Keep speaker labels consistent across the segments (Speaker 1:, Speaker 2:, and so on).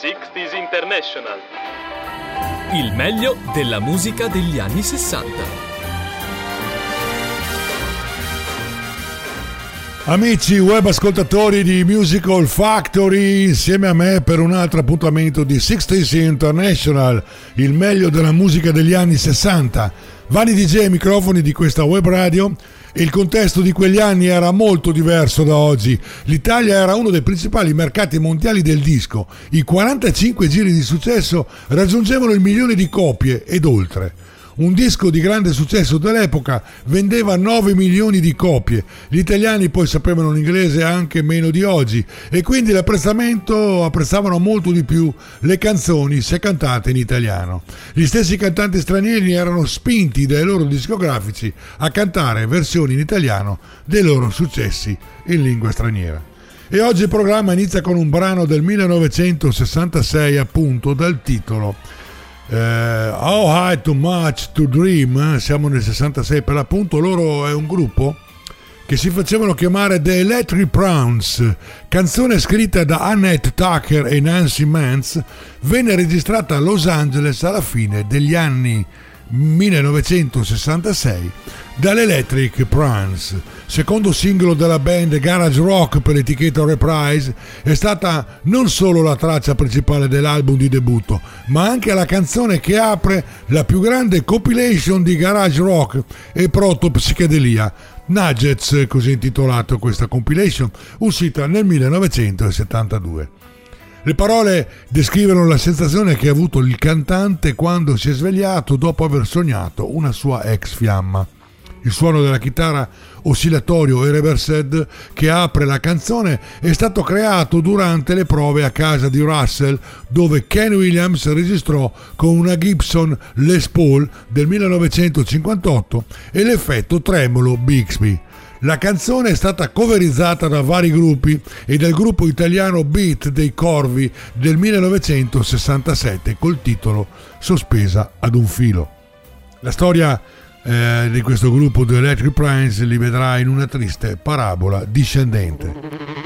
Speaker 1: 60s International.
Speaker 2: Il meglio della musica degli anni 60.
Speaker 3: Amici web ascoltatori di Musical Factory, insieme a me per un altro appuntamento di 60s International, il meglio della musica degli anni 60. Vani DJ ai microfoni di questa web radio il contesto di quegli anni era molto diverso da oggi. L'Italia era uno dei principali mercati mondiali del disco. I 45 giri di successo raggiungevano il milione di copie ed oltre. Un disco di grande successo dell'epoca vendeva 9 milioni di copie. Gli italiani poi sapevano l'inglese anche meno di oggi e quindi l'apprezzamento apprezzavano molto di più le canzoni se cantate in italiano. Gli stessi cantanti stranieri erano spinti dai loro discografici a cantare versioni in italiano dei loro successi in lingua straniera. E oggi il programma inizia con un brano del 1966 appunto dal titolo eh, How High Too Much to Dream, eh, siamo nel 66 per l'appunto, loro è un gruppo che si facevano chiamare The Electric Browns, canzone scritta da Annette Tucker e Nancy Mance, venne registrata a Los Angeles alla fine degli anni 1966 dall'Electric Prince, secondo singolo della band Garage Rock per l'etichetta Reprise, è stata non solo la traccia principale dell'album di debutto, ma anche la canzone che apre la più grande compilation di garage rock e proto psichedelia, Nuggets, così intitolato questa compilation, uscita nel 1972. Le parole descrivono la sensazione che ha avuto il cantante quando si è svegliato dopo aver sognato una sua ex fiamma. Il suono della chitarra oscillatorio e reversed che apre la canzone è stato creato durante le prove a casa di Russell dove Ken Williams registrò con una Gibson Les Paul del 1958 e l'effetto tremolo Bixby. La canzone è stata coverizzata da vari gruppi e dal gruppo italiano Beat dei Corvi del 1967 col titolo Sospesa ad un filo. La storia eh, di questo gruppo The Electric Prince li vedrà in una triste parabola discendente.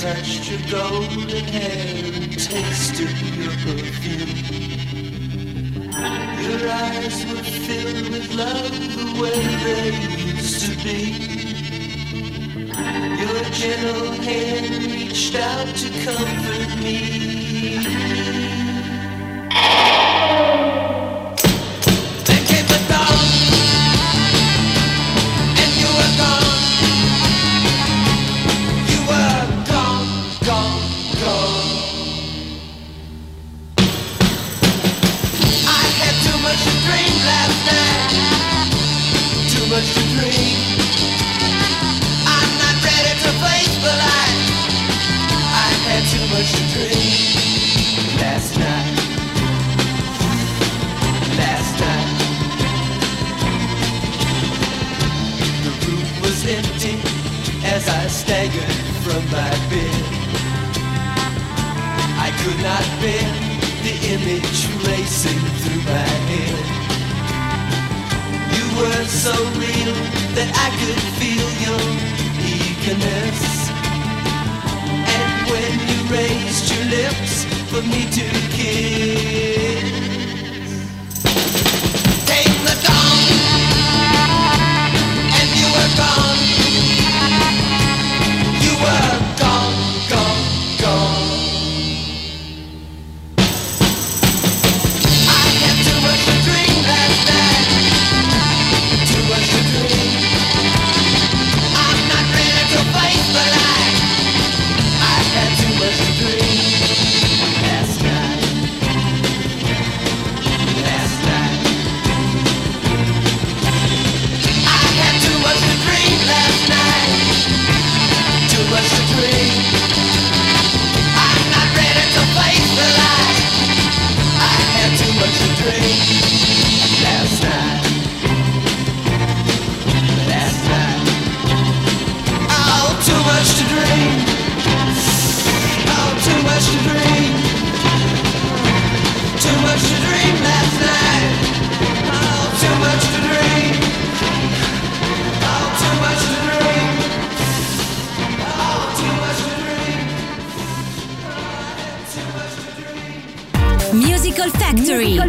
Speaker 3: touched your golden hair and tasted your perfume. Your eyes were filled with love the way they used to be. Your gentle hand reached out to comfort me.
Speaker 4: need to keep.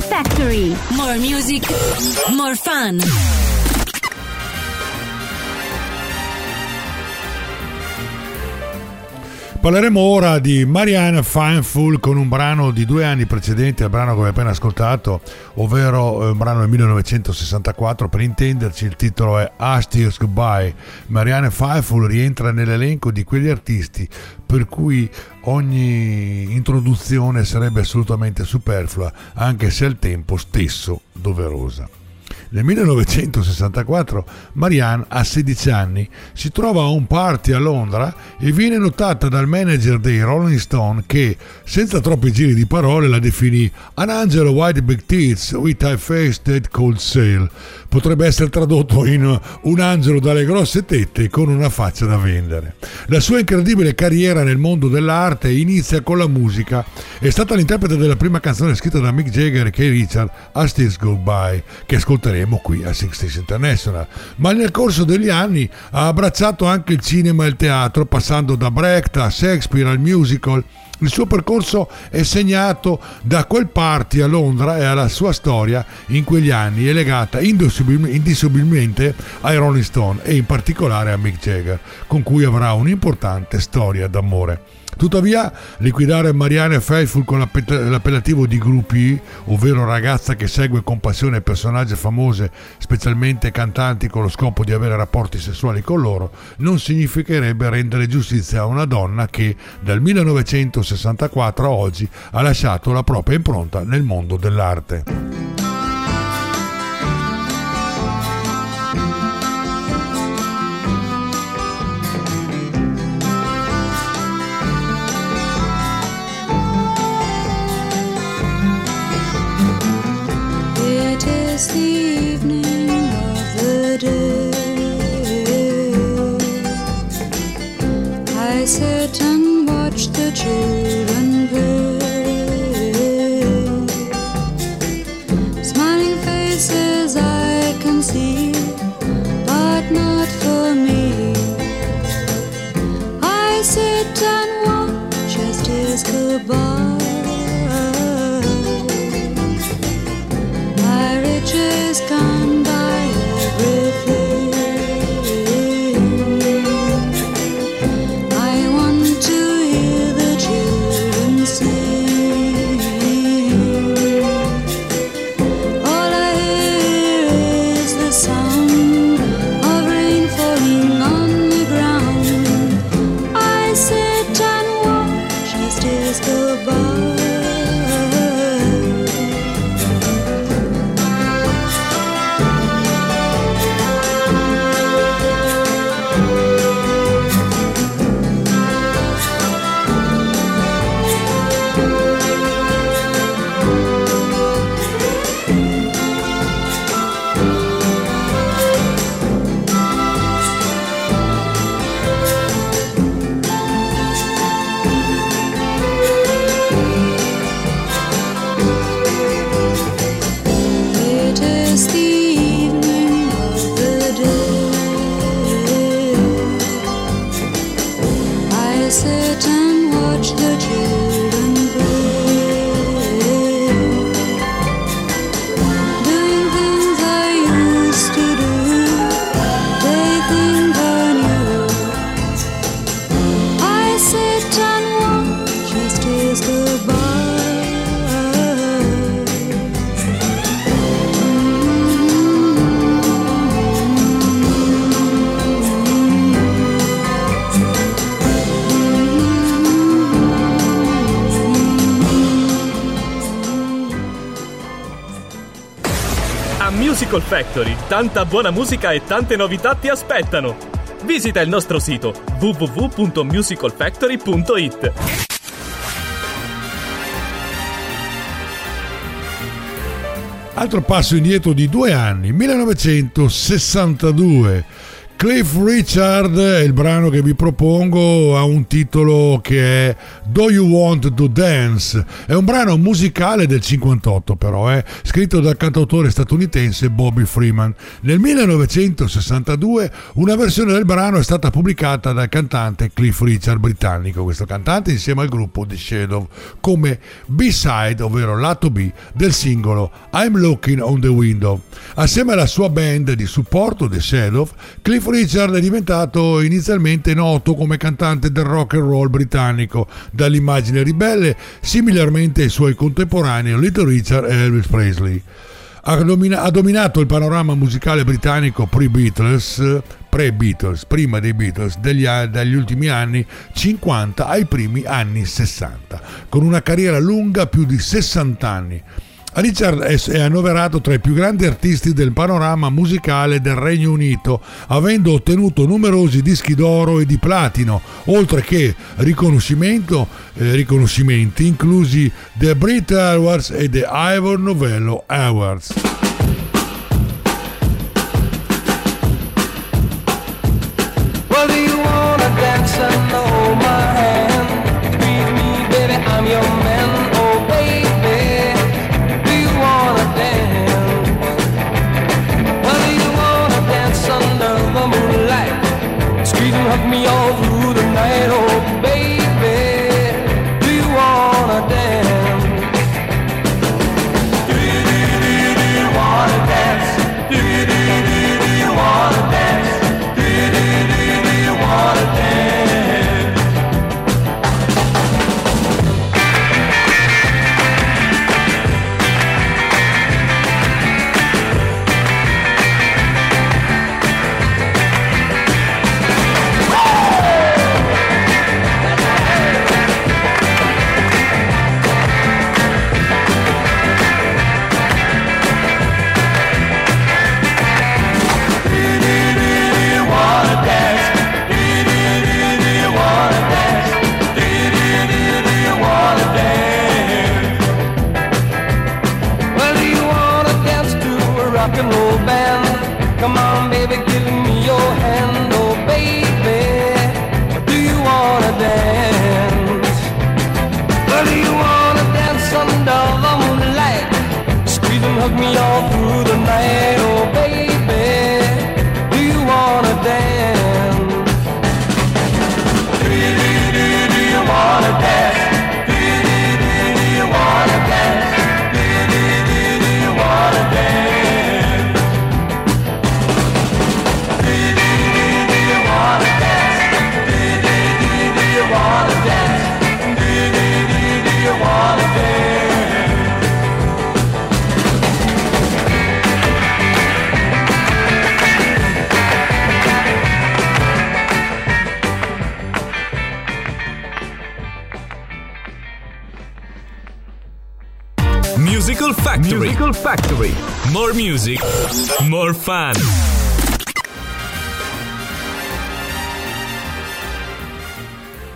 Speaker 4: Factory. More music, more fun.
Speaker 3: Parleremo ora di Marianne Faithfull con un brano di due anni precedenti al brano che abbiamo appena ascoltato, ovvero eh, un brano del 1964. Per intenderci, il titolo è Ashtier's Goodbye. Marianne Faithfull rientra nell'elenco di quegli artisti per cui ogni introduzione sarebbe assolutamente superflua, anche se al tempo stesso doverosa. Nel 1964 Marianne ha 16 anni, si trova a un party a Londra e viene notata dal manager dei Rolling Stone che, senza troppi giri di parole, la definì An angel white big teeth with a face that cold sail. Potrebbe essere tradotto in un angelo dalle grosse tette con una faccia da vendere. La sua incredibile carriera nel mondo dell'arte inizia con la musica. È stata l'interprete della prima canzone scritta da Mick Jagger e Kay Richard, A Still Goodbye, che ascolteremo qui a Sixties International. Ma nel corso degli anni ha abbracciato anche il cinema e il teatro, passando da Brecht a Shakespeare al musical. Il suo percorso è segnato da quel party a Londra e alla sua storia in quegli anni è legata indissolubilmente ai Rolling Stone e in particolare a Mick Jagger, con cui avrà un'importante storia d'amore. Tuttavia, liquidare Marianne Faithful con l'appellativo di gruppi, ovvero ragazza che segue con passione personaggi famose, specialmente cantanti con lo scopo di avere rapporti sessuali con loro, non significherebbe rendere giustizia a una donna che dal 1964 a oggi ha lasciato la propria impronta nel mondo dell'arte.
Speaker 5: children play. Smiling faces I can see, but not for me. I sit and watch as by. My riches gone.
Speaker 1: Musical Factory, tanta buona musica e tante novità ti aspettano. Visita il nostro sito www.musicalfactory.it.
Speaker 3: Altro passo indietro di due anni, 1962. Cliff Richard, il brano che vi propongo, ha un titolo che è Do You Want to Dance? È un brano musicale del 58 però, eh, scritto dal cantautore statunitense Bobby Freeman. Nel 1962 una versione del brano è stata pubblicata dal cantante Cliff Richard britannico, questo cantante insieme al gruppo The Shadow, come B-side, ovvero lato B del singolo I'm Looking on the Window. Assieme alla sua band di supporto The Shadow, Cliff Richard è diventato inizialmente noto come cantante del rock and roll britannico dall'immagine ribelle, similarmente ai suoi contemporanei Little Richard e Elvis Presley. Ha, domina- ha dominato il panorama musicale britannico pre-Beatles, pre-Beatles, prima dei Beatles, degli, dagli ultimi anni 50 ai primi anni 60, con una carriera lunga più di 60 anni Richard è annoverato tra i più grandi artisti del panorama musicale del Regno Unito, avendo ottenuto numerosi dischi d'oro e di platino, oltre che eh, riconoscimenti inclusi The Brit Awards e The Ivor Novello Awards.
Speaker 2: Factory. More music, more fun.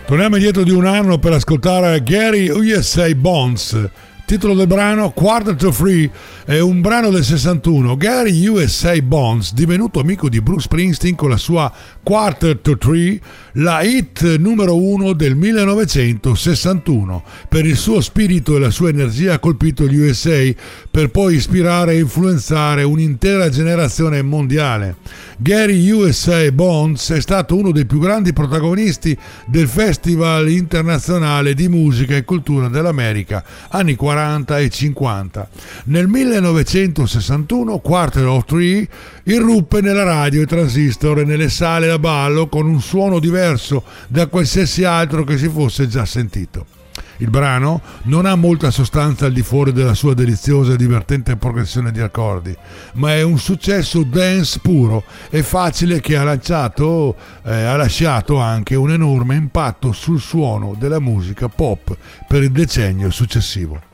Speaker 3: Torniamo indietro di un anno per ascoltare Gary USA Bonds. Titolo del brano Quarter to Free è un brano del 61. Gary USA Bonds, divenuto amico di Bruce Springsteen con la sua Quarter to Three, la hit numero uno del 1961. Per il suo spirito e la sua energia ha colpito gli USA per poi ispirare e influenzare un'intera generazione mondiale. Gary USA Bonds è stato uno dei più grandi protagonisti del Festival internazionale di musica e cultura dell'America anni 40 e 50. Nel 1961 Quarter of Three irruppe nella radio e transistor e nelle sale da ballo con un suono diverso da qualsiasi altro che si fosse già sentito. Il brano non ha molta sostanza al di fuori della sua deliziosa e divertente progressione di accordi, ma è un successo dance puro e facile che ha, lanciato, eh, ha lasciato anche un enorme impatto sul suono della musica pop per il decennio successivo.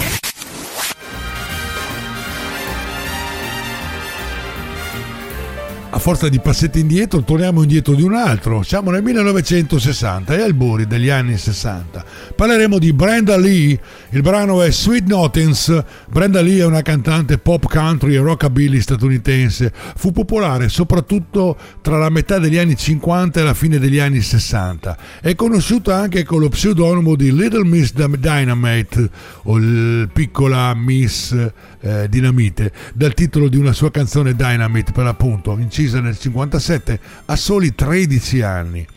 Speaker 3: forza di passetti indietro, torniamo indietro di un altro. Siamo nel 1960 e albori degli anni 60. Parleremo di Brenda Lee, il brano è Sweet Nothings. Brenda Lee è una cantante pop country e rockabilly statunitense. Fu popolare soprattutto tra la metà degli anni 50 e la fine degli anni 60. È conosciuta anche con lo pseudonimo di Little Miss Dynamite o piccola Miss eh, Dinamite, dal titolo di una sua canzone Dynamite per l'appunto, incisa nel 57 a soli 13 anni.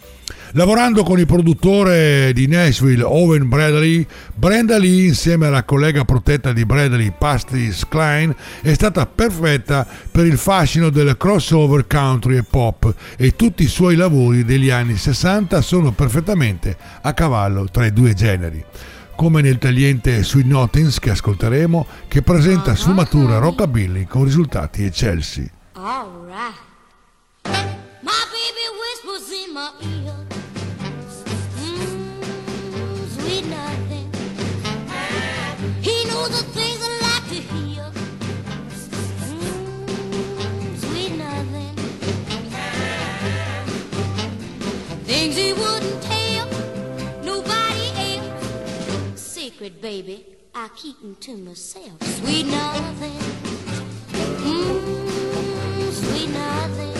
Speaker 3: Lavorando con il produttore di Nashville Owen Bradley, Brenda Lee insieme alla collega protetta di Bradley Pastis Klein è stata perfetta per il fascino del crossover country e pop e tutti i suoi lavori degli anni 60 sono perfettamente a cavallo tra i due generi come nel tagliente Sweet Nothings che ascolteremo, che presenta uh-huh. sfumatura rockabilly con risultati eccelsi. All right. My baby whispers in my ear. Mm, sweet nothing. He knows the things I like to hear. Mm, sweet nothing. Things he wouldn't secret, baby, I keep them to myself. Sweet nothing, mmm, sweet nothing.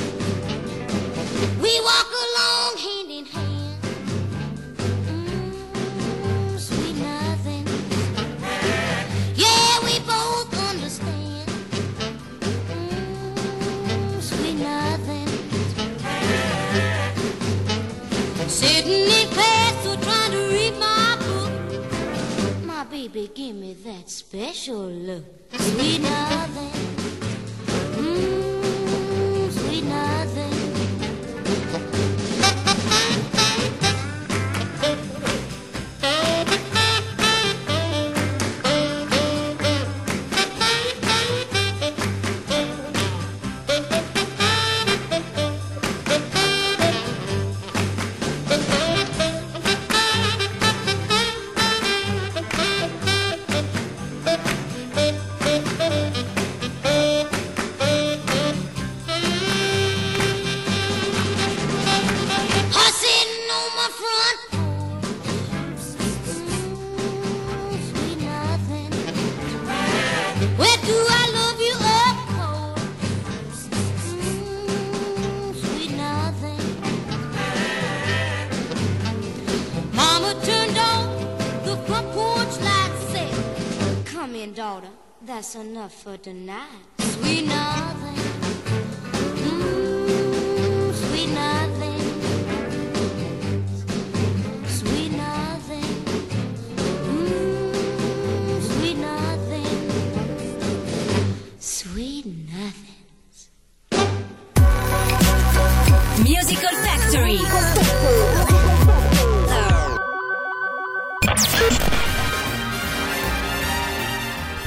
Speaker 3: We walk along hand in hand. Mmm, sweet nothing. Yeah, we both understand. Mmm, sweet nothing. Sitting in baby, give me that special look. Sweet nothing. Mmm, sweet nothing.
Speaker 6: That's enough for tonight.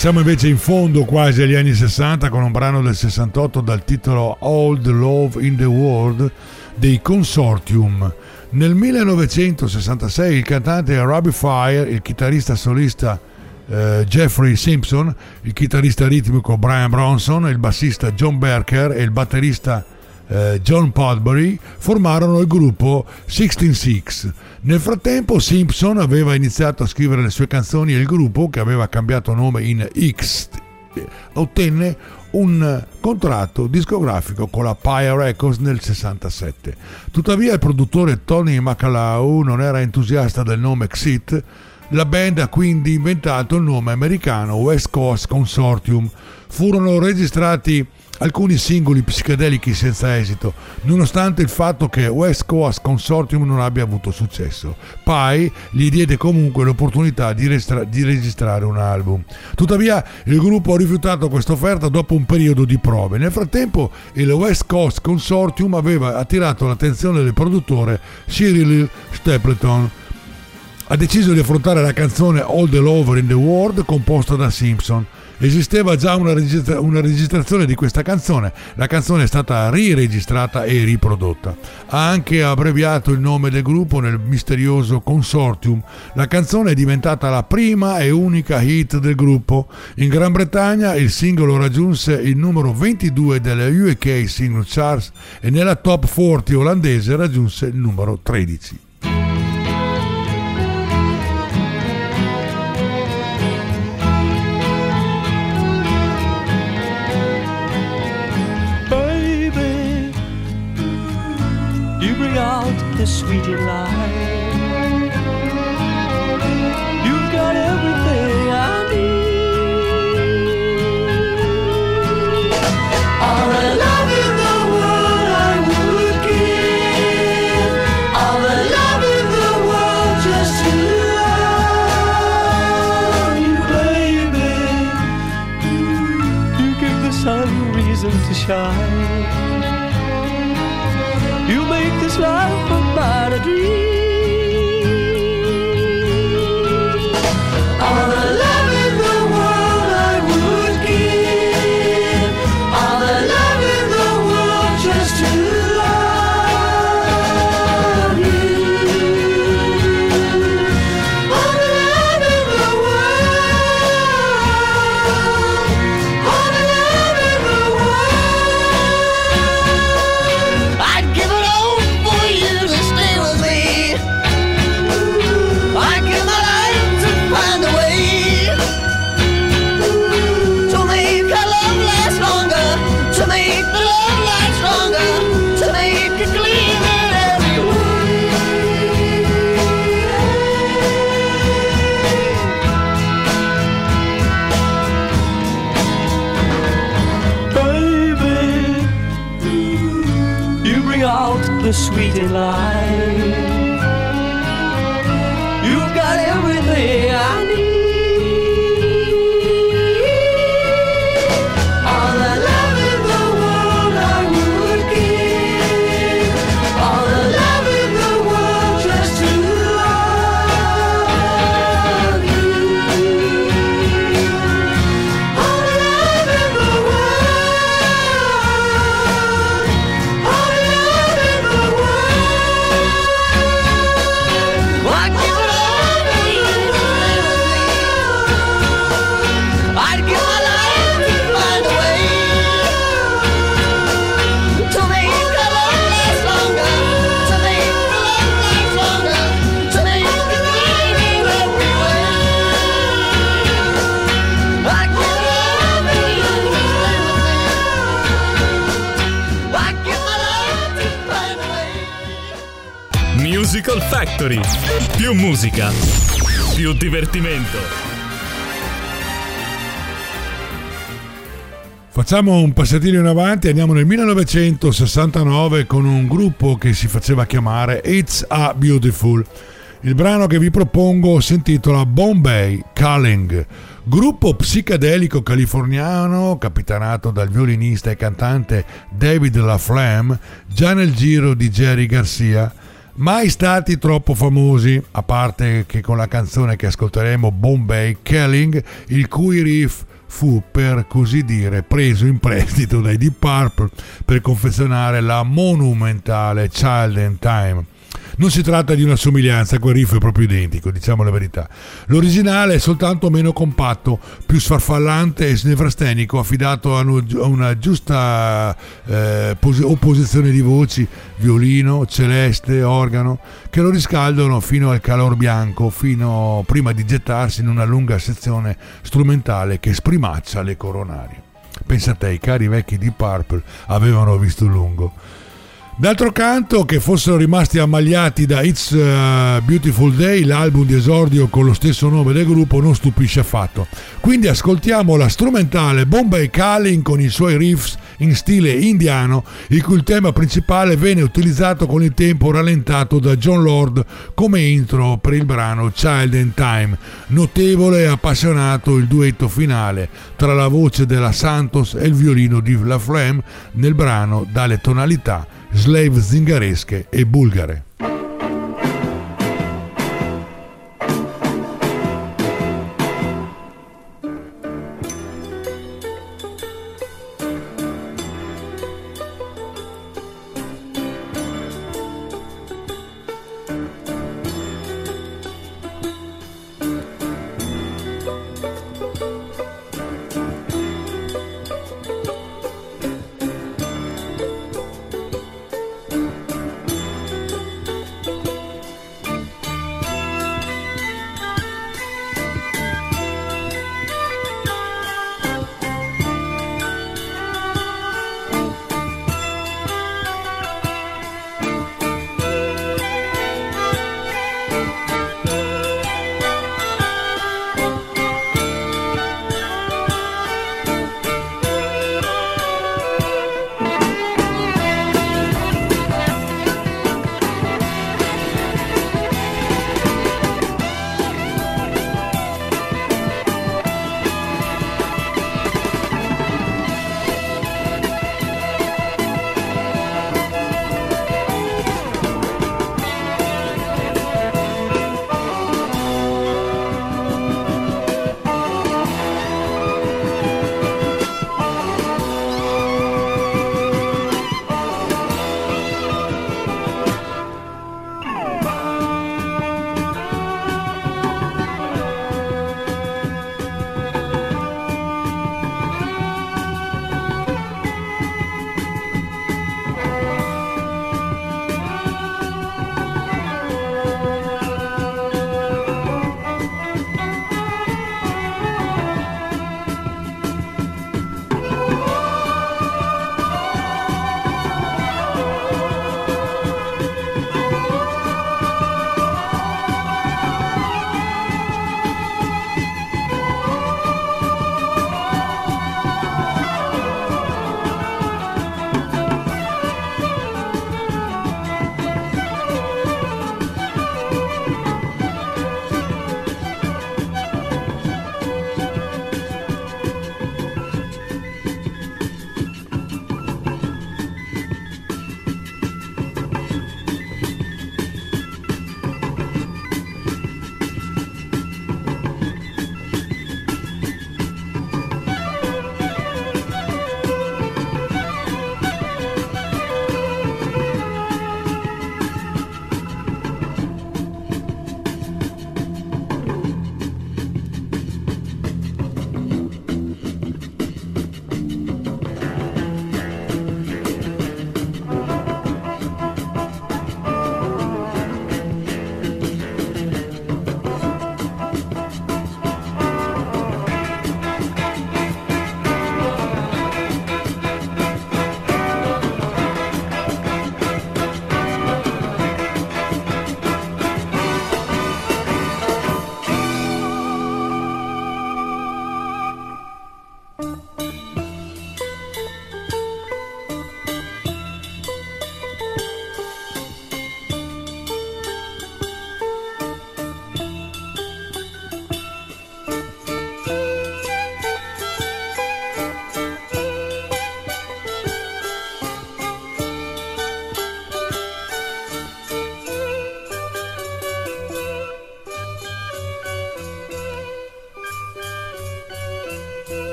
Speaker 3: Passiamo invece in fondo quasi agli anni 60 con un brano del 68 dal titolo All the Love in the World dei Consortium. Nel 1966 il cantante Robbie Fire, il chitarrista solista eh, Jeffrey Simpson, il chitarrista ritmico Brian Bronson, il bassista John Berker e il batterista eh, John Podbury formarono il gruppo 166. Nel frattempo Simpson aveva iniziato a scrivere le sue canzoni e il gruppo, che aveva cambiato nome in X, ottenne un contratto discografico con la Pia Records nel 67. Tuttavia il produttore Tony Macalau non era entusiasta del nome Xit, la band ha quindi inventato il nome americano West Coast Consortium. Furono registrati alcuni singoli psichedelici senza esito, nonostante il fatto che West Coast Consortium non abbia avuto successo. Pai gli diede comunque l'opportunità di, restra- di registrare un album. Tuttavia il gruppo ha rifiutato questa offerta dopo un periodo di prove. Nel frattempo il West Coast Consortium aveva attirato l'attenzione del produttore Cyril Stapleton ha deciso di affrontare la canzone All the Lover in the World composta da Simpson. Esisteva già una, registra- una, registrazione di questa canzone, la canzone è stata riregistrata e riprodotta. Ha anche abbreviato il nome del gruppo nel misterioso Consortium. La canzone è diventata la prima e unica hit del gruppo. In Gran Bretagna il singolo raggiunse il numero 22 delle UK Single Charts e nella top 40 olandese raggiunse il numero 13.
Speaker 7: The sweet light. You've got everything I need. All the love in the world I would give. All the love in the world just to love you, baby. You give the sun reason to shine. A
Speaker 2: Factory. Più musica, più divertimento.
Speaker 3: Facciamo un passettino in avanti, andiamo nel 1969 con un gruppo che si faceva chiamare It's a Beautiful. Il brano che vi propongo si intitola Bombay Calling, gruppo psichedelico californiano capitanato dal violinista e cantante David LaFlamme, già nel giro di Jerry Garcia mai stati troppo famosi, a parte che con la canzone che ascolteremo Bombay Kelling, il cui riff fu per così dire preso in prestito dai Deep Purple per confezionare la monumentale Child in Time. Non si tratta di una somiglianza, quel riff è proprio identico, diciamo la verità. L'originale è soltanto meno compatto, più sfarfallante e snevrastenico, affidato a una giusta eh, opposizione di voci, violino, celeste, organo, che lo riscaldano fino al calor bianco, fino prima di gettarsi in una lunga sezione strumentale che sprimaccia le coronarie. Pensa a te, i cari vecchi di Purple avevano visto lungo. D'altro canto, che fossero rimasti ammagliati da It's a Beautiful Day, l'album di esordio con lo stesso nome del gruppo, non stupisce affatto. Quindi ascoltiamo la strumentale Bombay Calling con i suoi riffs in stile indiano, il cui tema principale venne utilizzato con il tempo rallentato da John Lord come intro per il brano Child in Time. Notevole e appassionato il duetto finale tra la voce della Santos e il violino di La Flemme nel brano dalle tonalità slave zingaresche e bulgare.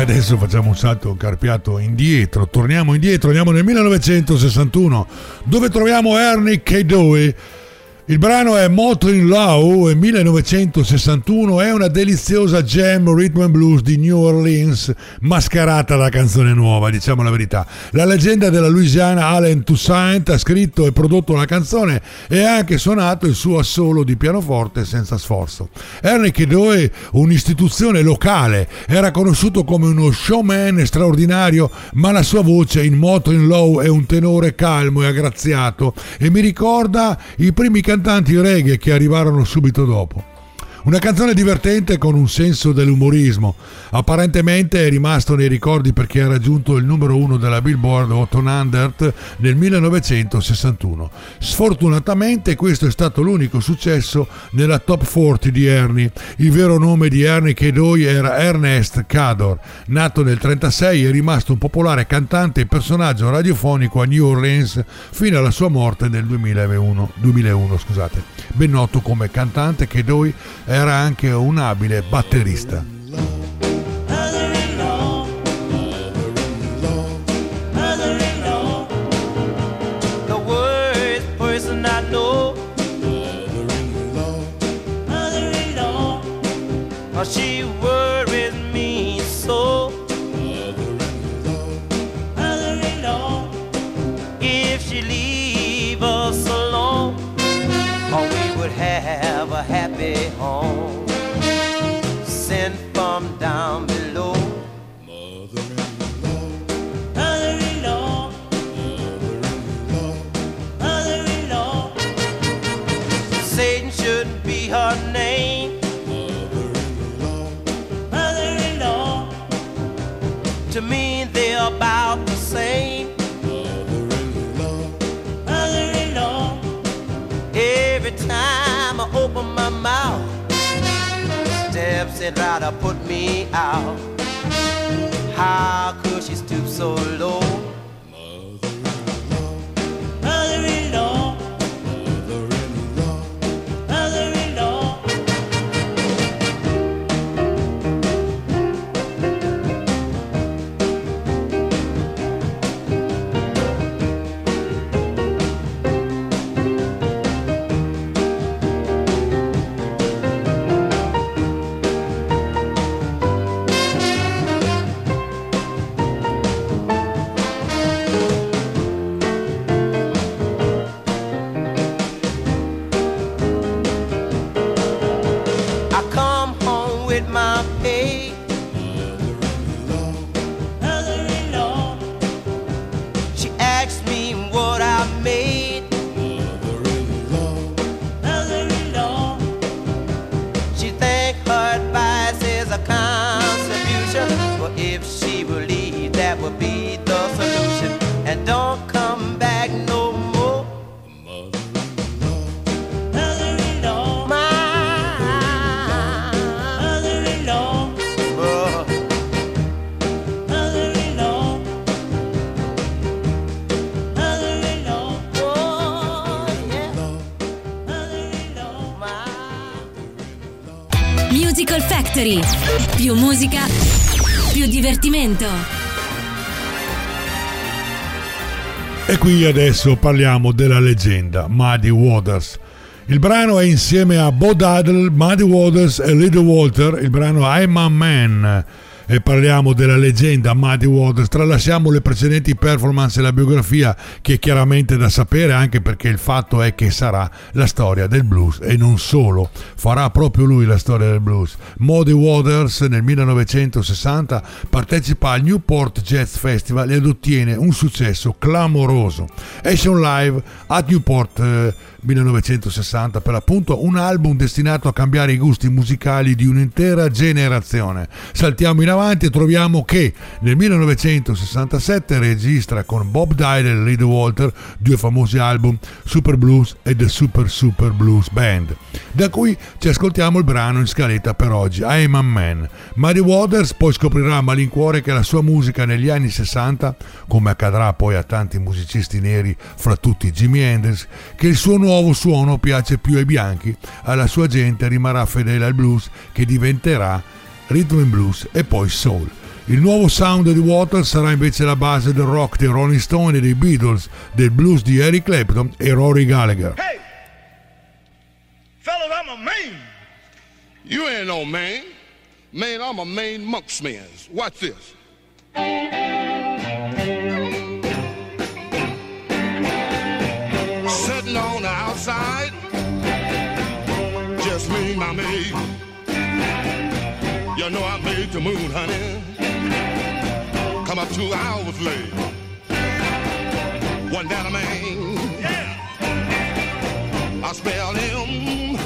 Speaker 3: Adesso facciamo un salto carpiato indietro, torniamo indietro, andiamo nel 1961 dove troviamo Ernie K. Dowie. Il brano è Motoring Law e 1961 è una deliziosa jam rhythm and blues di New Orleans mascherata da canzone nuova, diciamo la verità. La leggenda della Louisiana Allen Toussaint ha scritto e prodotto la canzone e ha anche suonato il suo assolo di pianoforte senza sforzo. Ernie Kedoe, un'istituzione locale, era conosciuto come uno showman straordinario, ma la sua voce in Motoring Law è un tenore calmo e aggraziato e mi ricorda i primi cantanti reggae che arrivarono subito dopo. Una canzone divertente con un senso dell'umorismo. Apparentemente è rimasto nei ricordi perché ha raggiunto il numero uno della Billboard 800 nel 1961. Sfortunatamente questo è stato l'unico successo nella top 40 di Ernie. Il vero nome di Ernie Kedoi era Ernest Cador. Nato nel 1936 è rimasto un popolare cantante e personaggio radiofonico a New Orleans fino alla sua morte nel 2001. 2001 scusate. Ben noto come cantante, Kedoi era anche un abile batterista.
Speaker 8: Try to put me out. How could she stoop so low?
Speaker 4: 100.
Speaker 3: E qui adesso parliamo della leggenda Muddy Waters. Il brano è insieme a Bo Duddle, Muddy Waters e Little Walter, il brano I'm a Man e parliamo della leggenda Muddy Waters. Tralasciamo le precedenti performance e la biografia che è chiaramente da sapere anche perché il fatto è che sarà la storia del blues e non solo, farà proprio lui la storia del blues. Muddy Waters nel 1960 partecipa al Newport Jazz Festival ed ottiene un successo clamoroso. Esce live a Newport eh, 1960 per appunto un album destinato a cambiare i gusti musicali di un'intera generazione. Saltiamo in avanti e troviamo che nel 1967 registra con Bob Dylan e Lady Walter due famosi album Super Blues e The Super Super Blues Band, da cui ci ascoltiamo il brano in scaletta per oggi, I'm a Man. Muddy Waters poi scoprirà a malincuore che la sua musica negli anni 60, come accadrà poi a tanti musicisti neri, fra tutti Jimi Hendrix, che il suo nuovo suono piace più ai bianchi, alla sua gente rimarrà fedele al blues che diventerà rhythm and blues e poi soul. Il nuovo sound di Waters sarà invece la base del rock dei Rolling Stone e dei Beatles, del blues di Eric Clapton e Rory Gallagher.
Speaker 9: Hey! Fellas, I'm a man.
Speaker 10: You ain't no man. Man, I'm a Maine monksman. Watch this. Sitting on the outside, just me my maid. You know I made the moon, honey. Come up two hours late. One down a man.
Speaker 9: Yeah.
Speaker 10: I spell him.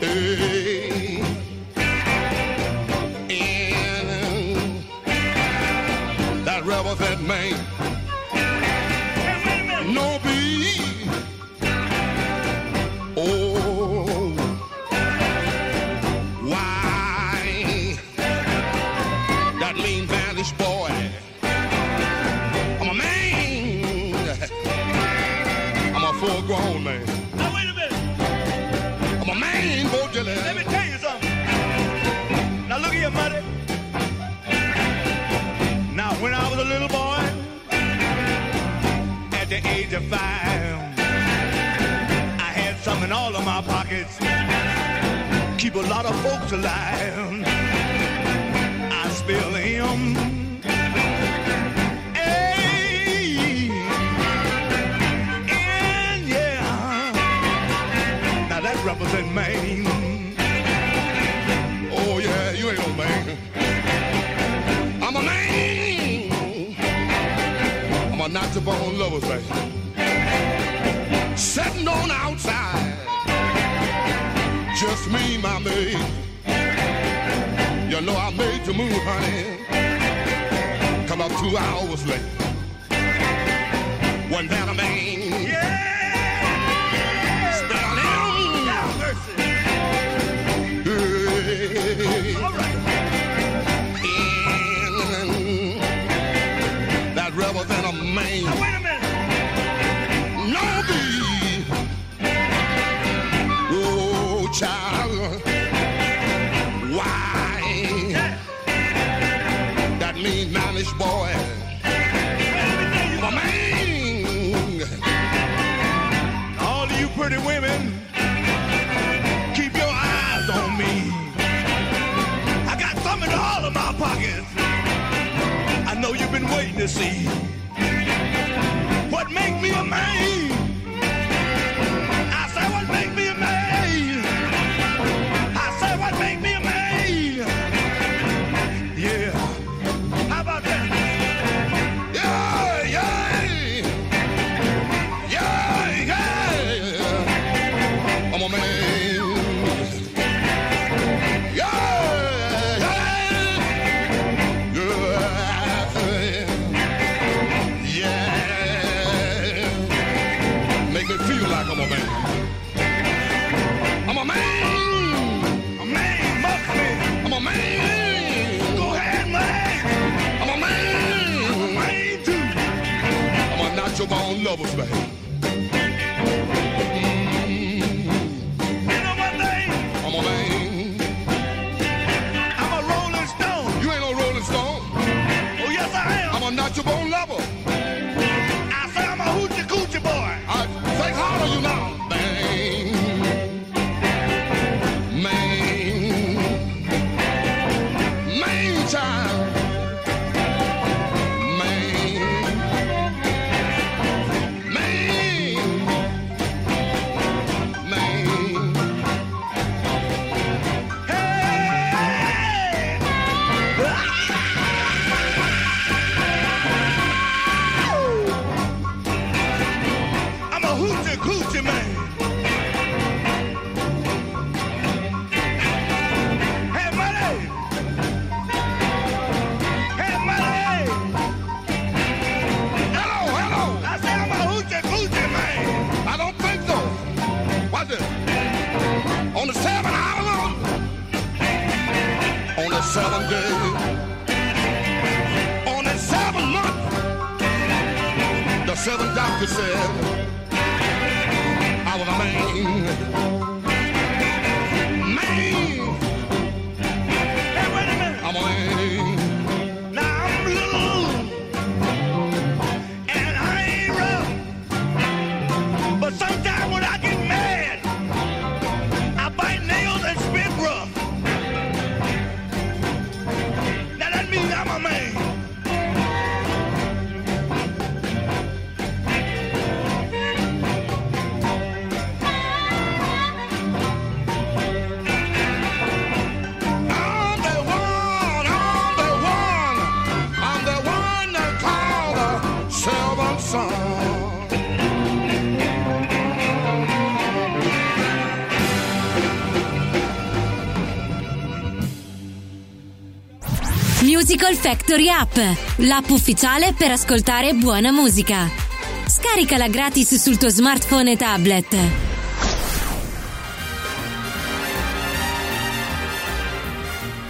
Speaker 10: Hey. And that rebel that man. Grown man.
Speaker 9: Now, wait a minute.
Speaker 10: I'm a man, Bo
Speaker 9: Let me tell you something. Now, look here, Muddy. Now, when I was a little boy, at the age of five, I had some in all of my pockets. Keep a lot of folks alive. I spill him. That represent Maine.
Speaker 10: Oh yeah, you ain't no man. I'm a man. I'm a natural born lover's man. Sitting on outside, just me, my maid. You know I made the move, honey. Come up two hours late. One down a man.
Speaker 9: Yeah. To see
Speaker 4: Musical Factory App, l'app ufficiale per ascoltare buona musica. Scaricala gratis sul tuo smartphone e tablet.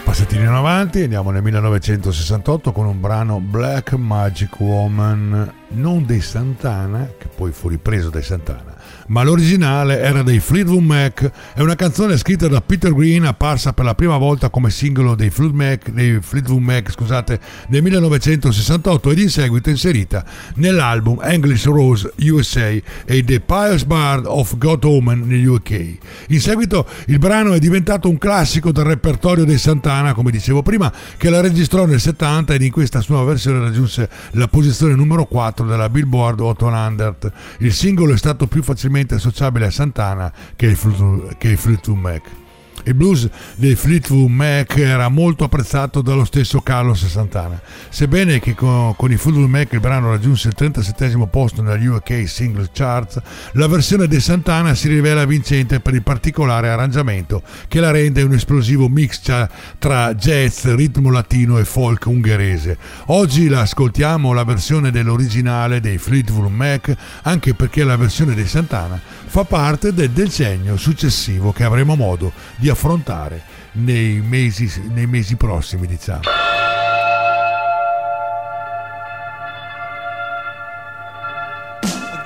Speaker 3: Passettino in avanti, andiamo nel 1968 con un brano Black Magic Woman, non dei Santana, che poi fu ripreso dai Santana, ma l'originale era dei Fleetwood Mac, è una canzone scritta da Peter Green, apparsa per la prima volta come singolo dei Fleetwood Mac, dei Fleetwood Mac scusate, nel 1968 ed in seguito inserita nell'album English Rose USA e The Pious Bard of God Omen negli UK. In seguito il brano è diventato un classico del repertorio dei Santana, come dicevo prima, che la registrò nel 70 ed in questa sua versione raggiunse la posizione numero 4 della Billboard 800. Il singolo è stato più facilmente associabile a Santana che che ai Fleetwood Mac. Il blues dei Fleetwood Mac era molto apprezzato dallo stesso Carlos Santana, sebbene che con, con i Fleetwood Mac il brano raggiunse il 37 posto nella UK Singles Charts, la versione dei Santana si rivela vincente per il particolare arrangiamento che la rende un esplosivo mix tra jazz, ritmo latino e folk ungherese. Oggi la ascoltiamo la versione dell'originale dei Fleetwood Mac, anche perché la versione dei Santana fa parte del decennio successivo che avremo modo di affrontare nei mesi, nei mesi prossimi, diciamo.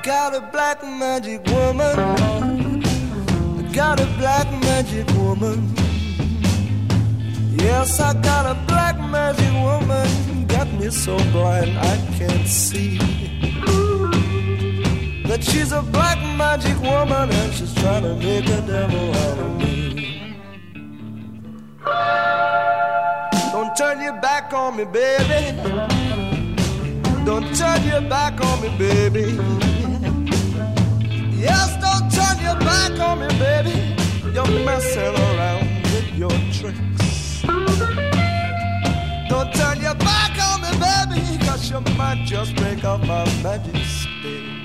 Speaker 11: Got a black magic woman. I got a black magic woman. Yes, I got a black magic woman. Got me so blind I can't see. That she's a black magic woman and she's trying to make a devil out of me. Don't turn your back on me, baby. Don't turn your back on me, baby. Yes, don't turn your back on me, baby. You're messing around with your tricks. Don't turn your back on me, baby, cause you might just break off my magic stick.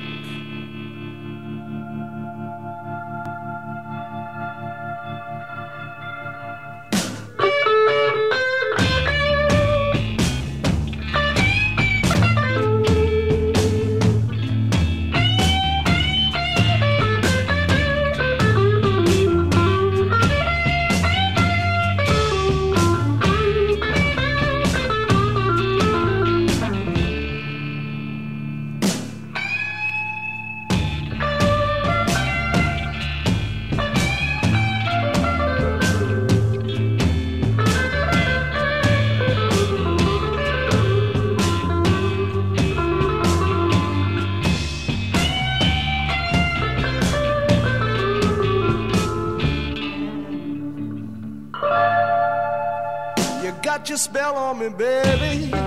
Speaker 11: Spell on me, baby.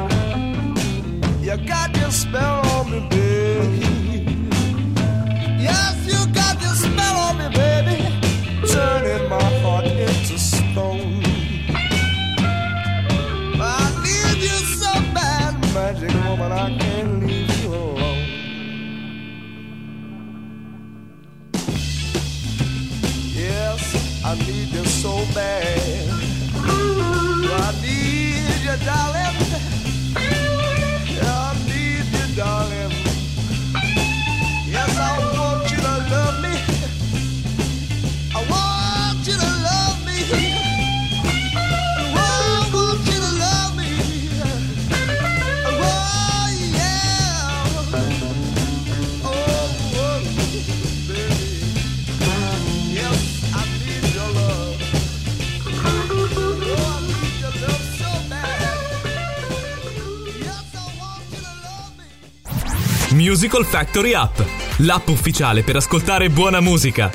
Speaker 2: Musical Factory App, l'app ufficiale per ascoltare buona musica.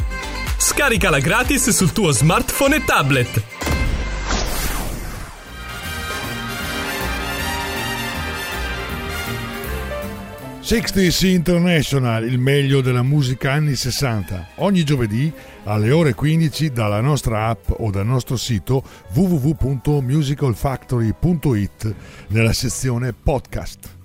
Speaker 2: Scaricala gratis sul tuo smartphone e tablet.
Speaker 3: Sixties International, il meglio della musica anni 60, ogni giovedì alle ore 15 dalla nostra app o dal nostro sito www.musicalfactory.it nella sezione podcast.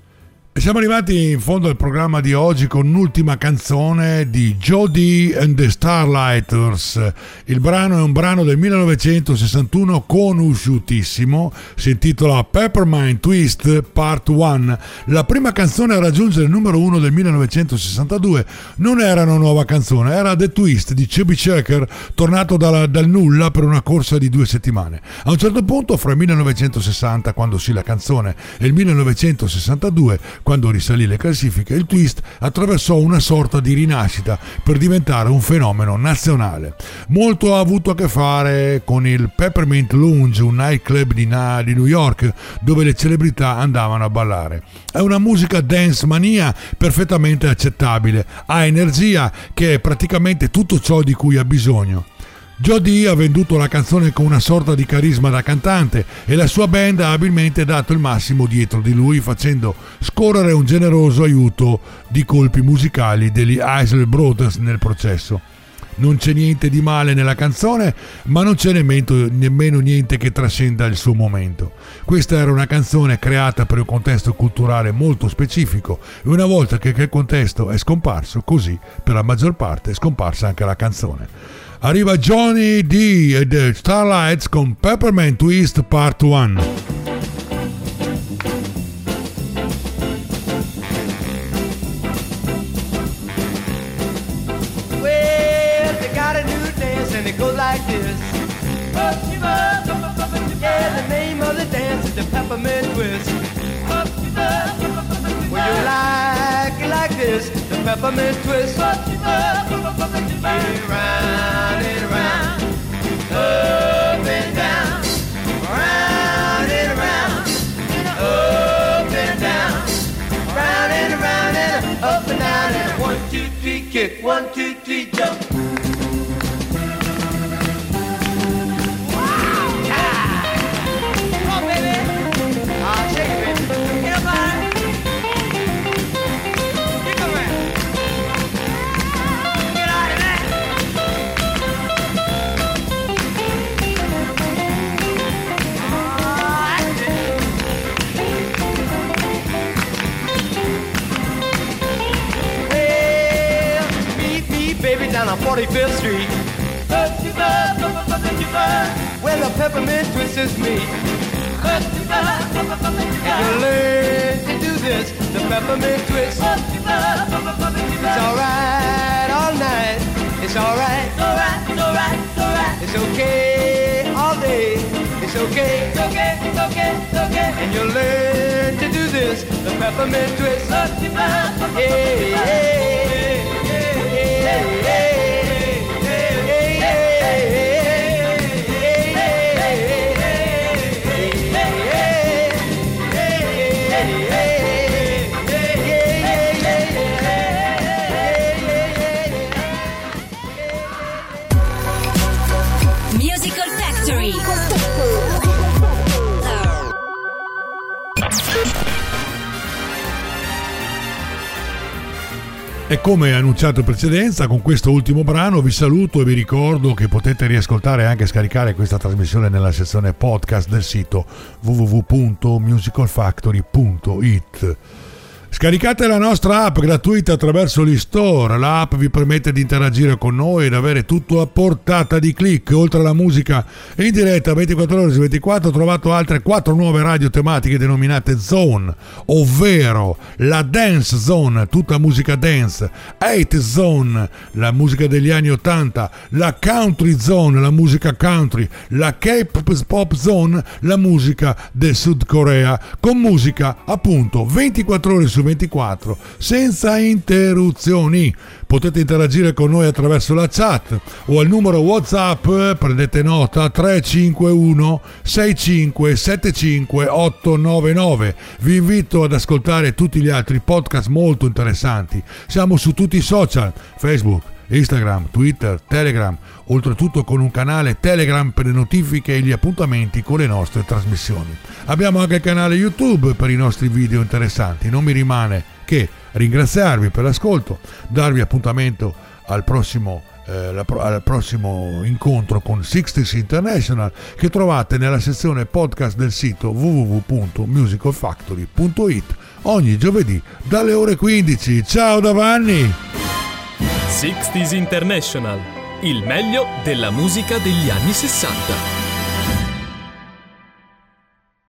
Speaker 3: E siamo arrivati in fondo al programma di oggi con un'ultima canzone di Jody and the Starlighters. Il brano è un brano del 1961 conosciutissimo, si intitola Peppermint Twist Part 1. La prima canzone a raggiungere il numero 1 del 1962 non era una nuova canzone, era The Twist di Chubby Checker, tornato dalla, dal nulla per una corsa di due settimane. A un certo punto, fra il 1960, quando uscì la canzone, e il 1962, quando risalì le classifiche, il twist attraversò una sorta di rinascita per diventare un fenomeno nazionale. Molto ha avuto a che fare con il Peppermint Lounge, un nightclub di, New York dove le celebrità andavano a ballare. È una musica dance mania perfettamente accettabile, ha energia che è praticamente tutto ciò di cui ha bisogno. Jody ha venduto la canzone con una sorta di carisma da cantante e la sua band ha abilmente dato il massimo dietro di lui facendo scorrere un generoso aiuto di colpi musicali degli Isley Brothers nel processo. Non c'è niente di male nella canzone, ma non c'è nemmeno, niente che trascenda il suo momento. Questa era una canzone creata per un contesto culturale molto specifico e una volta che quel contesto è scomparso, così per la maggior parte è scomparsa anche la canzone. Arriva Johnny D e The Starlights con Peppermint Twist Part 1.
Speaker 12: Well they got a new dance and it goes like this. Yeah, the name of the dance is the peppermint twist. Well, you like it like this, peppermint twist. Yeah, round and round, up and down, round and round, up and down, round and round and up and down and one two three kick, one two three jump. Down on 45th Street. Where the peppermint twist is me. And you learn to do this, the peppermint twist. It's alright all night. It's alright. It's alright. Alright. Alright. It's okay all day. It's okay. It's okay. It's okay. It's okay. And you learn to do this, the peppermint twist. Hey, hey, hey, hey, hey.
Speaker 3: E come annunciato in precedenza, con questo ultimo brano vi saluto e vi ricordo che potete riascoltare e anche scaricare questa trasmissione nella sezione podcast del sito www.musicalfactory.it. Scaricate la nostra app gratuita attraverso l'e-store. L'app vi permette di interagire con noi ed avere tutto a portata di clic. Oltre alla musica in diretta 24 ore su 24 ho trovato altre 4 nuove radio tematiche denominate Zone, ovvero la Dance Zone, tutta musica dance, 8 Zone, la musica degli anni 80, la Country Zone, la musica country, la K-Pop Zone, la musica del Sud Corea, con musica appunto 24 ore su su 24, senza interruzioni. Potete interagire con noi attraverso la chat o al numero WhatsApp, prendete nota 351 6575 899. Vi invito ad ascoltare tutti gli altri podcast molto interessanti. Siamo su tutti i social, Facebook, Instagram, Twitter, Telegram, oltretutto con un canale Telegram per le notifiche e gli appuntamenti con le nostre trasmissioni. Abbiamo anche il canale YouTube per i nostri video interessanti. Non mi rimane che ringraziarvi per l'ascolto, darvi appuntamento al prossimo eh, al prossimo incontro con 60s International che trovate nella sezione podcast del sito www.musicalfactory.it ogni giovedì dalle ore 15. Ciao da Vanni!
Speaker 2: 60s International, il meglio della musica degli anni 60.